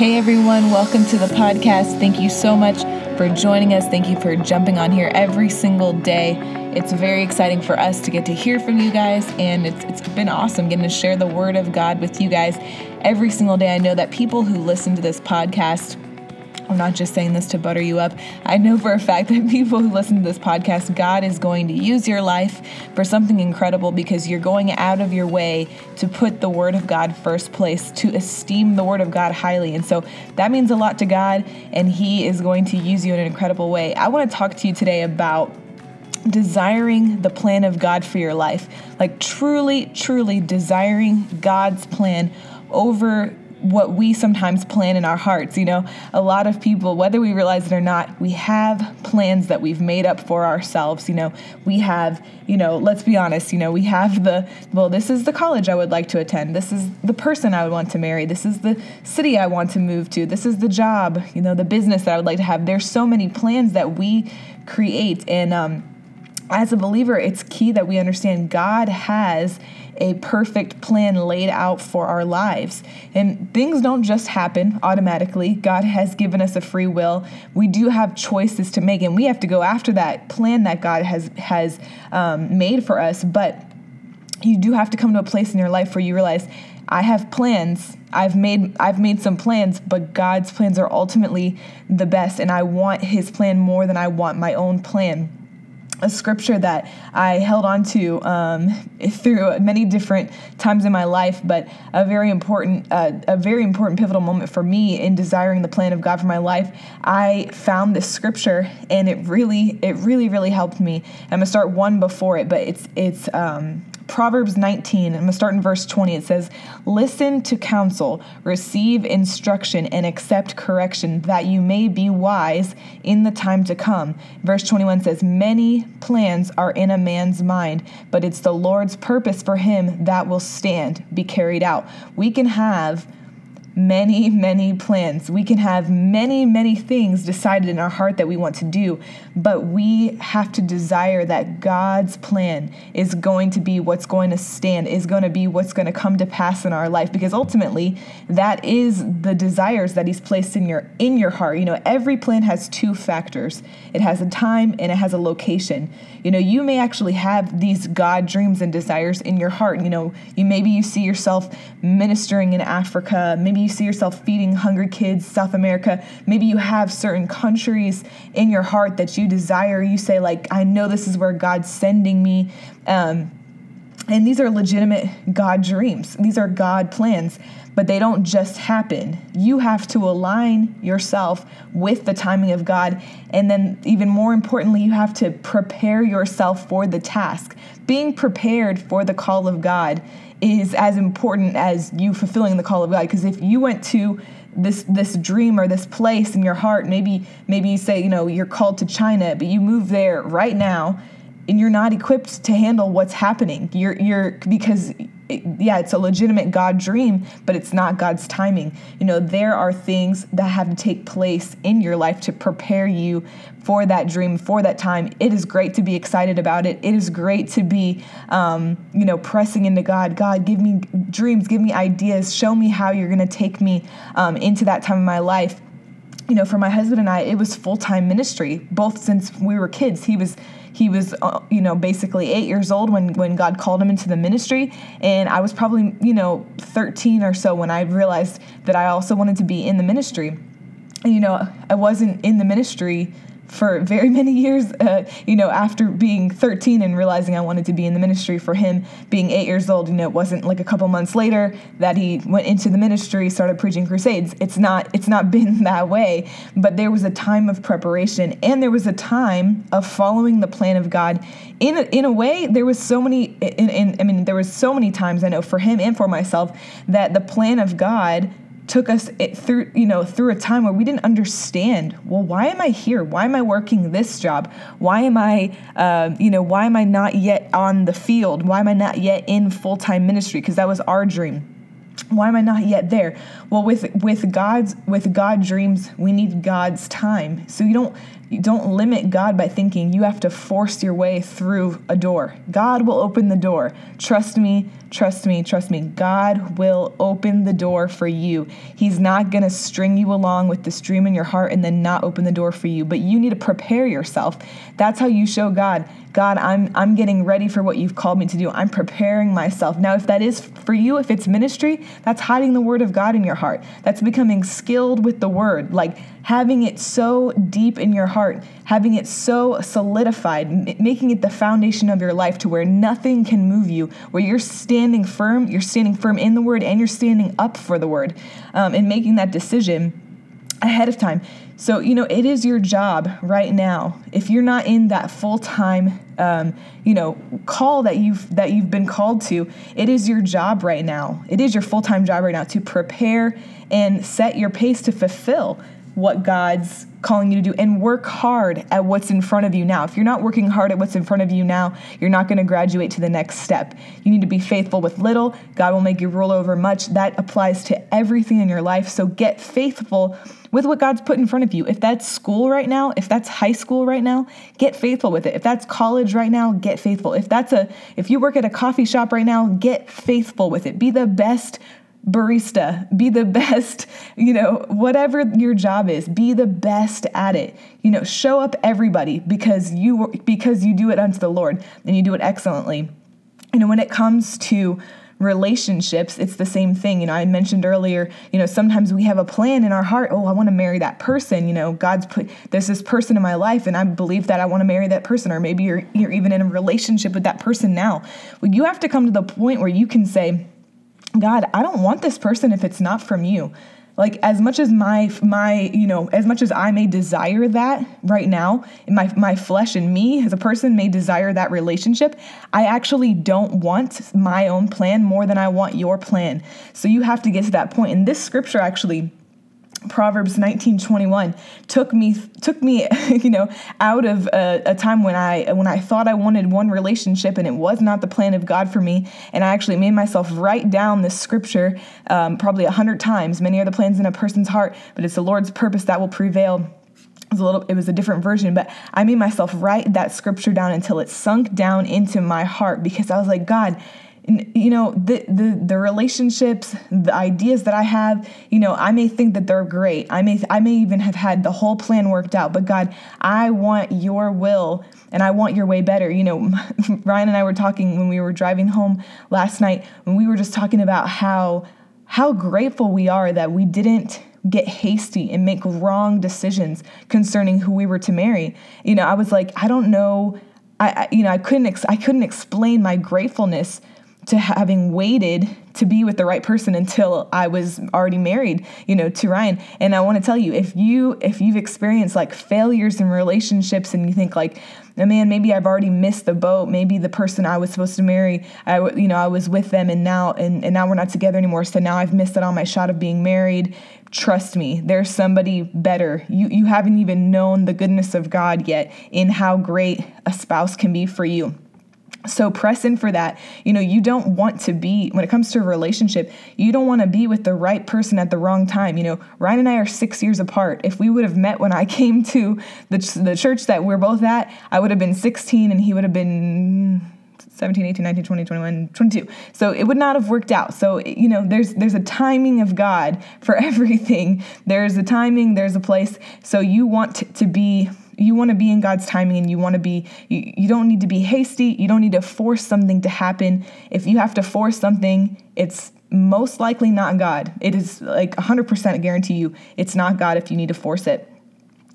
Hey everyone, welcome to the podcast. Thank you so much for joining us. Thank you for jumping on here every single day. It's very exciting for us to get to hear from you guys, and it's, it's been awesome getting to share the word of God with you guys every single day. I know that people who listen to this podcast I'm not just saying this to butter you up. I know for a fact that people who listen to this podcast, God is going to use your life for something incredible because you're going out of your way to put the Word of God first place, to esteem the Word of God highly. And so that means a lot to God, and He is going to use you in an incredible way. I want to talk to you today about desiring the plan of God for your life. Like truly, truly desiring God's plan over what we sometimes plan in our hearts. You know, a lot of people, whether we realize it or not, we have plans that we've made up for ourselves. You know, we have, you know, let's be honest, you know, we have the, well, this is the college I would like to attend. This is the person I would want to marry. This is the city I want to move to. This is the job, you know, the business that I would like to have. There's so many plans that we create. And, um, as a believer, it's key that we understand God has a perfect plan laid out for our lives. And things don't just happen automatically. God has given us a free will. We do have choices to make, and we have to go after that plan that God has has um, made for us. But you do have to come to a place in your life where you realize I have plans. I've made I've made some plans, but God's plans are ultimately the best and I want his plan more than I want my own plan a scripture that I held on to um, through many different times in my life, but a very important, uh, a very important pivotal moment for me in desiring the plan of God for my life. I found this scripture, and it really, it really, really helped me. I'm gonna start one before it, but it's it's um, Proverbs 19, I'm going to start in verse 20. It says, Listen to counsel, receive instruction, and accept correction, that you may be wise in the time to come. Verse 21 says, Many plans are in a man's mind, but it's the Lord's purpose for him that will stand, be carried out. We can have many, many plans. We can have many, many things decided in our heart that we want to do, but we have to desire that God's plan is going to be what's going to stand, is going to be what's going to come to pass in our life because ultimately that is the desires that he's placed in your in your heart. You know, every plan has two factors. It has a time and it has a location. You know, you may actually have these God dreams and desires in your heart. You know, you maybe you see yourself ministering in Africa, maybe you see yourself feeding hungry kids, South America. Maybe you have certain countries in your heart that you desire. You say, like, I know this is where God's sending me. Um, and these are legitimate God dreams, these are God plans, but they don't just happen. You have to align yourself with the timing of God. And then, even more importantly, you have to prepare yourself for the task. Being prepared for the call of God is as important as you fulfilling the call of God. Because if you went to this this dream or this place in your heart, maybe maybe you say, you know, you're called to China, but you move there right now and you're not equipped to handle what's happening. You're you're because yeah, it's a legitimate God dream, but it's not God's timing. You know, there are things that have to take place in your life to prepare you for that dream, for that time. It is great to be excited about it. It is great to be, um, you know, pressing into God. God, give me dreams, give me ideas, show me how you're going to take me um, into that time of my life you know, for my husband and I, it was full time ministry, both since we were kids. He was he was uh, you know basically eight years old when when God called him into the ministry, and I was probably you know 13 or so when I realized that I also wanted to be in the ministry. And, you know, I wasn't in the ministry for very many years, uh, you know, after being 13 and realizing I wanted to be in the ministry for him being eight years old, you know, it wasn't like a couple months later that he went into the ministry, started preaching crusades. It's not, it's not been that way, but there was a time of preparation and there was a time of following the plan of God. In a, in a way, there was so many, in, in, I mean, there was so many times I know for him and for myself that the plan of God took us through you know through a time where we didn't understand well why am i here? Why am i working this job? Why am i uh, you know why am i not yet on the field? Why am i not yet in full-time ministry? Because that was our dream. Why am i not yet there? Well with with god's with god dreams we need god's time. So you don't don't limit God by thinking you have to force your way through a door. God will open the door. Trust me, trust me, trust me. God will open the door for you. He's not going to string you along with this dream in your heart and then not open the door for you, but you need to prepare yourself. That's how you show God, God, I'm I'm getting ready for what you've called me to do. I'm preparing myself. Now, if that is for you, if it's ministry, that's hiding the word of God in your heart. That's becoming skilled with the word, like having it so deep in your heart, having it so solidified, making it the foundation of your life to where nothing can move you, where you're standing firm, you're standing firm in the word and you're standing up for the word, um, and making that decision ahead of time. So, you know, it is your job right now. If you're not in that full time, um, you know, call that you've that you've been called to, it is your job right now. It is your full time job right now to prepare and set your pace to fulfill what God's calling you to do and work hard at what's in front of you now. If you're not working hard at what's in front of you now, you're not going to graduate to the next step. You need to be faithful with little, God will make you rule over much. That applies to everything in your life. So get faithful with what God's put in front of you. If that's school right now, if that's high school right now, get faithful with it. If that's college right now, get faithful. If that's a if you work at a coffee shop right now, get faithful with it. Be the best barista, be the best, you know, whatever your job is, be the best at it. You know, show up everybody because you because you do it unto the Lord and you do it excellently. You know, when it comes to relationships, it's the same thing. You know, I mentioned earlier, you know, sometimes we have a plan in our heart, oh, I want to marry that person. You know, God's put there's this person in my life and I believe that I want to marry that person, or maybe you're you're even in a relationship with that person now. Well, you have to come to the point where you can say, God, I don't want this person if it's not from you like as much as my my you know as much as i may desire that right now my my flesh and me as a person may desire that relationship i actually don't want my own plan more than i want your plan so you have to get to that point. point and this scripture actually Proverbs 19:21 took me took me you know out of a, a, time when I when I thought I wanted one relationship and it was not the plan of God for me. And I actually made myself write down this scripture um, probably a hundred times. Many are the plans in a person's heart but it's the Lord's purpose that will prevail. It was a little it was a different version but I made myself write that scripture down until it sunk down into my heart because I was like God you know the, the the relationships the ideas that i have you know i may think that they're great. I may i may even have had the whole plan worked out but god i want your will and i want your way better. You know ryan and i were talking when we were driving home last night when we were just talking about how how grateful we are that we didn't get hasty and make wrong decisions concerning who we were to marry. You know i was like i don't know. I, you know i couldn't ex- i couldn't explain my gratefulness to having waited to be with the right person until I was already married, you know, to Ryan. And I want to tell you, if you if you've experienced like failures in relationships and you think like, oh, man, maybe I've already missed the boat. Maybe the person I was supposed to marry, I you know, I was with them and now and, and now we're not together anymore. So now I've missed it on my shot of being married. Trust me, there's somebody better. You you haven't even known the goodness of God yet in how great a spouse can be for you. So press in for that. You know, you don't want to be, when it comes to a relationship, you don't want to be with the right person at the wrong time. You know, Ryan and I are six years apart. If we would have met when I came to the, the church that we're both at, I would have been 16 and he would have been 17 18 19 20 21 22 so it would not have worked out so you know there's there's a timing of god for everything there's a timing there's a place so you want to be you want to be in God's timing and you want to be you, you don't need to be hasty. You don't need to force something to happen. If you have to force something, it's most likely not God. It is like 100% guarantee you it's not God if you need to force it.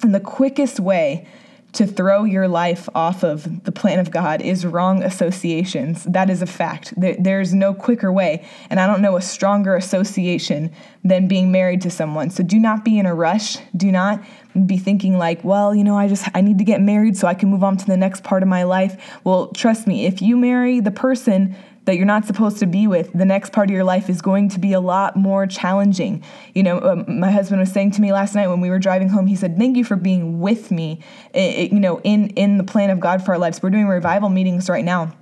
And the quickest way to throw your life off of the plan of God is wrong associations. That is a fact. there's no quicker way. And I don't know a stronger association than being married to someone. So do not be in a rush. Do not be thinking like, well, you know, I just I need to get married so I can move on to the next part of my life. Well, trust me, if you marry the person that you're not supposed to be with, the next part of your life is going to be a lot more challenging. You know, um, my husband was saying to me last night when we were driving home, he said, "Thank you for being with me." It, you know, in in the plan of God for our lives. We're doing revival meetings right now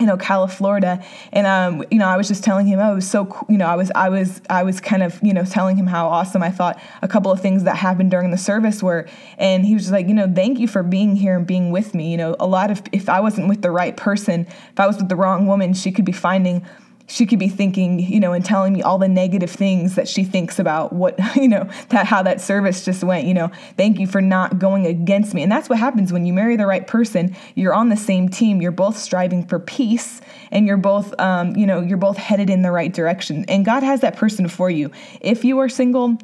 you know, Ocala, Florida, and um, you know, I was just telling him, oh, it was so, you know, I was, I was, I was kind of, you know, telling him how awesome I thought a couple of things that happened during the service were, and he was just like, you know, thank you for being here and being with me. You know, a lot of, if I wasn't with the right person, if I was with the wrong woman, she could be finding she could be thinking, you know, and telling me all the negative things that she thinks about what, you know, that how that service just went, you know, thank you for not going against me. And that's what happens when you marry the right person. You're on the same team. You're both striving for peace and you're both, um, you know, you're both headed in the right direction. And God has that person for you. If you are single,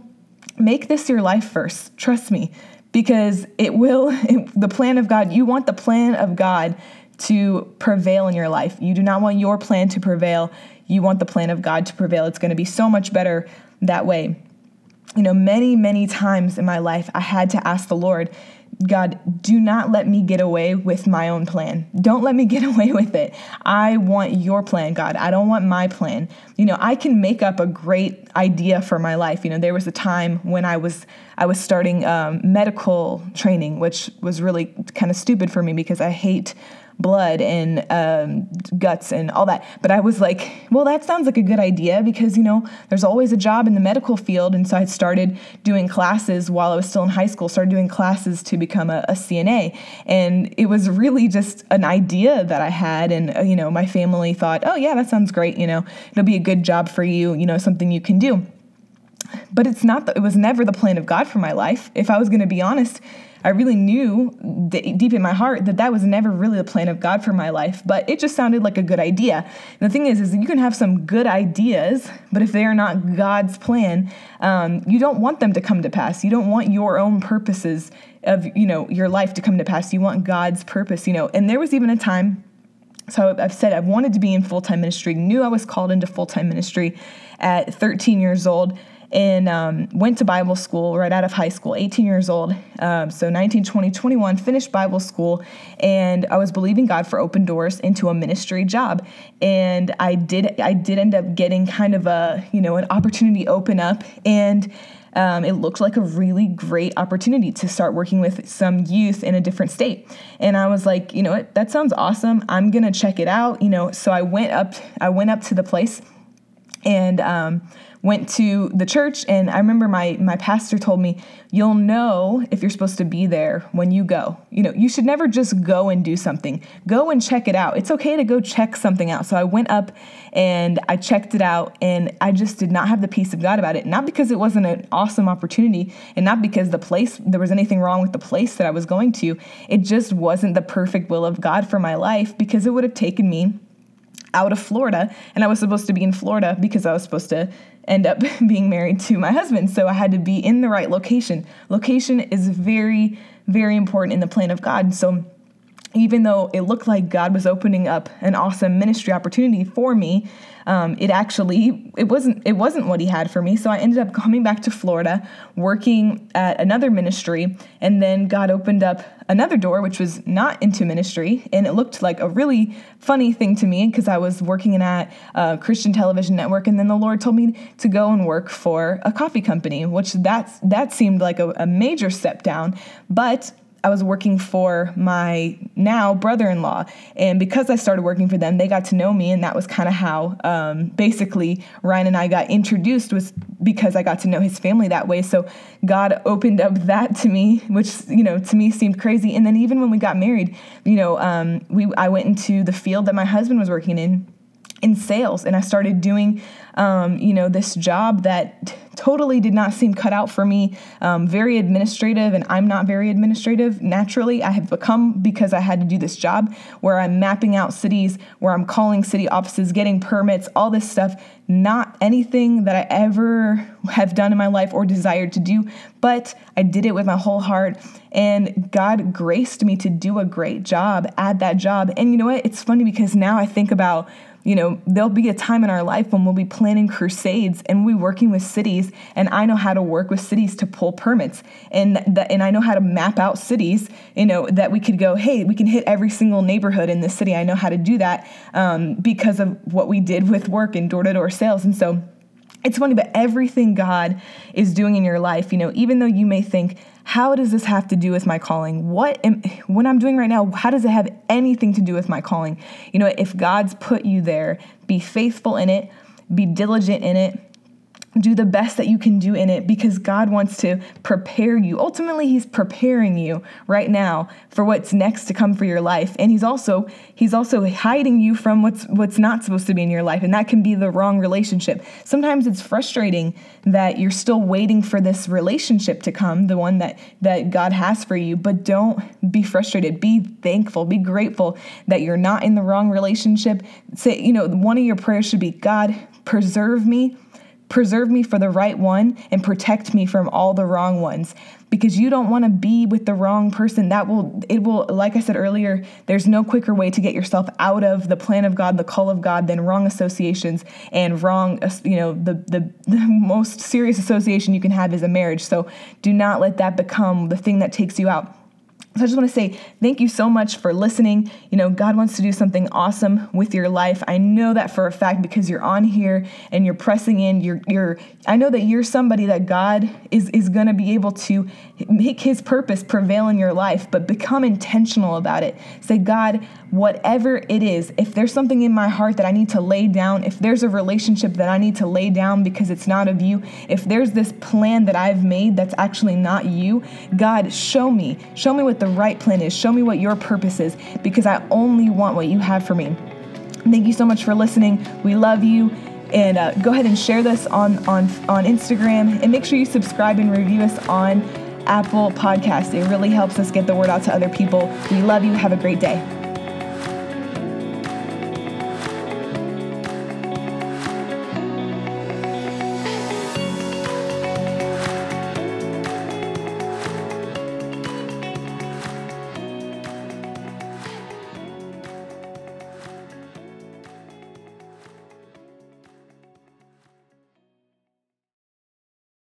make this your life first. Trust me, because it will, it, the plan of God, you want the plan of God to prevail in your life. You do not want your plan to prevail you want the plan of God to prevail. It's going to be so much better that way. You know, many, many times in my life, I had to ask the Lord, God, do not let me get away with my own plan. Don't let me get away with it. I want your plan, God. I don't want my plan. You know, I can make up a great idea for my life. You know, there was a time when I was I was starting um, medical training, which was really kind of stupid for me because I hate blood and um, guts and all that. But I was like, well, that sounds like a good idea because, you know, there's always a job in the medical field. And so I started doing classes while I was still in high school, started doing classes to become a, a CNA. And it was really just an idea that I had. And, uh, you know, my family thought, oh, yeah, that sounds great. You know, it'll be a good job for you, you know, something you can do. But it's not, the, it was never the plan of God for my life. If I was going to be honest, I really knew deep in my heart that that was never really the plan of God for my life, but it just sounded like a good idea. And the thing is, is you can have some good ideas, but if they are not God's plan, um, you don't want them to come to pass. You don't want your own purposes of you know your life to come to pass. You want God's purpose, you know. And there was even a time so I've said I've wanted to be in full time ministry, knew I was called into full time ministry at 13 years old and um, went to Bible school right out of high school, 18 years old. Um, so 19, 20, 21, finished Bible school, and I was believing God for open doors into a ministry job. And I did, I did end up getting kind of a, you know, an opportunity open up, and um, it looked like a really great opportunity to start working with some youth in a different state. And I was like, you know what, that sounds awesome. I'm gonna check it out. You know, so I went up, I went up to the place, and um, went to the church and I remember my my pastor told me you'll know if you're supposed to be there when you go. You know, you should never just go and do something. Go and check it out. It's okay to go check something out. So I went up and I checked it out and I just did not have the peace of God about it. Not because it wasn't an awesome opportunity and not because the place there was anything wrong with the place that I was going to. It just wasn't the perfect will of God for my life because it would have taken me out of Florida and I was supposed to be in Florida because I was supposed to end up being married to my husband. So I had to be in the right location. Location is very, very important in the plan of God. So even though it looked like God was opening up an awesome ministry opportunity for me, um, it actually it wasn't it wasn't what He had for me. So I ended up coming back to Florida, working at another ministry, and then God opened up another door, which was not into ministry, and it looked like a really funny thing to me because I was working at a Christian television network, and then the Lord told me to go and work for a coffee company, which that's that seemed like a, a major step down, but I was working for my now brother in law. And because I started working for them, they got to know me. And that was kind of how um, basically Ryan and I got introduced, was because I got to know his family that way. So God opened up that to me, which, you know, to me seemed crazy. And then even when we got married, you know, um, we I went into the field that my husband was working in in sales and i started doing um, you know this job that totally did not seem cut out for me. Um, very administrative and i'm not very administrative. Naturally i have become because i had to do this job where i'm mapping out cities where i'm calling city offices getting permits all this stuff. Not anything that i ever have done in my life or desired to do but i did it with my whole heart and god graced me to do a great job at that job. And you know what? It's funny because now i think about you know, there'll be a time in our life when we'll be planning crusades and we'll be working with cities, and I know how to work with cities to pull permits, and that, and I know how to map out cities, you know, that we could go, hey, we can hit every single neighborhood in this city. I know how to do that um, because of what we did with work and door to door sales, and so it's funny, but everything God is doing in your life, you know, even though you may think, how does this have to do with my calling? What am, what I'm doing right now, how does it have anything to do with my calling? You know, if God's put you there, be faithful in it, be diligent in it, do the best that you can do in it because God wants to prepare you. Ultimately, he's preparing you right now for what's next to come for your life. And he's also he's also hiding you from what's what's not supposed to be in your life, and that can be the wrong relationship. Sometimes it's frustrating that you're still waiting for this relationship to come, the one that that God has for you, but don't be frustrated. Be thankful, be grateful that you're not in the wrong relationship. Say, you know, one of your prayers should be, God, preserve me Preserve me for the right one and protect me from all the wrong ones because you don't want to be with the wrong person. That will, it will, like I said earlier, there's no quicker way to get yourself out of the plan of God, the call of God, than wrong associations and wrong, you know, the, the, the most serious association you can have is a marriage. So do not let that become the thing that takes you out. So I just want to say thank you so much for listening. You know, God wants to do something awesome with your life. I know that for a fact because you're on here and you're pressing in. You're you're I know that you're somebody that God is is going to be able to make his purpose prevail in your life, but become intentional about it. Say, God, whatever it is, if there's something in my heart that I need to lay down, if there's a relationship that I need to lay down because it's not of you, if there's this plan that I've made that's actually not you, God, show me. Show me what the right plan is. Show me what your purpose is because I only want what you have for me. Thank you so much for listening. We love you. And uh, go ahead and share this on, on, on Instagram and make sure you subscribe and review us on Apple Podcasts. It really helps us get the word out to other people. We love you. Have a great day.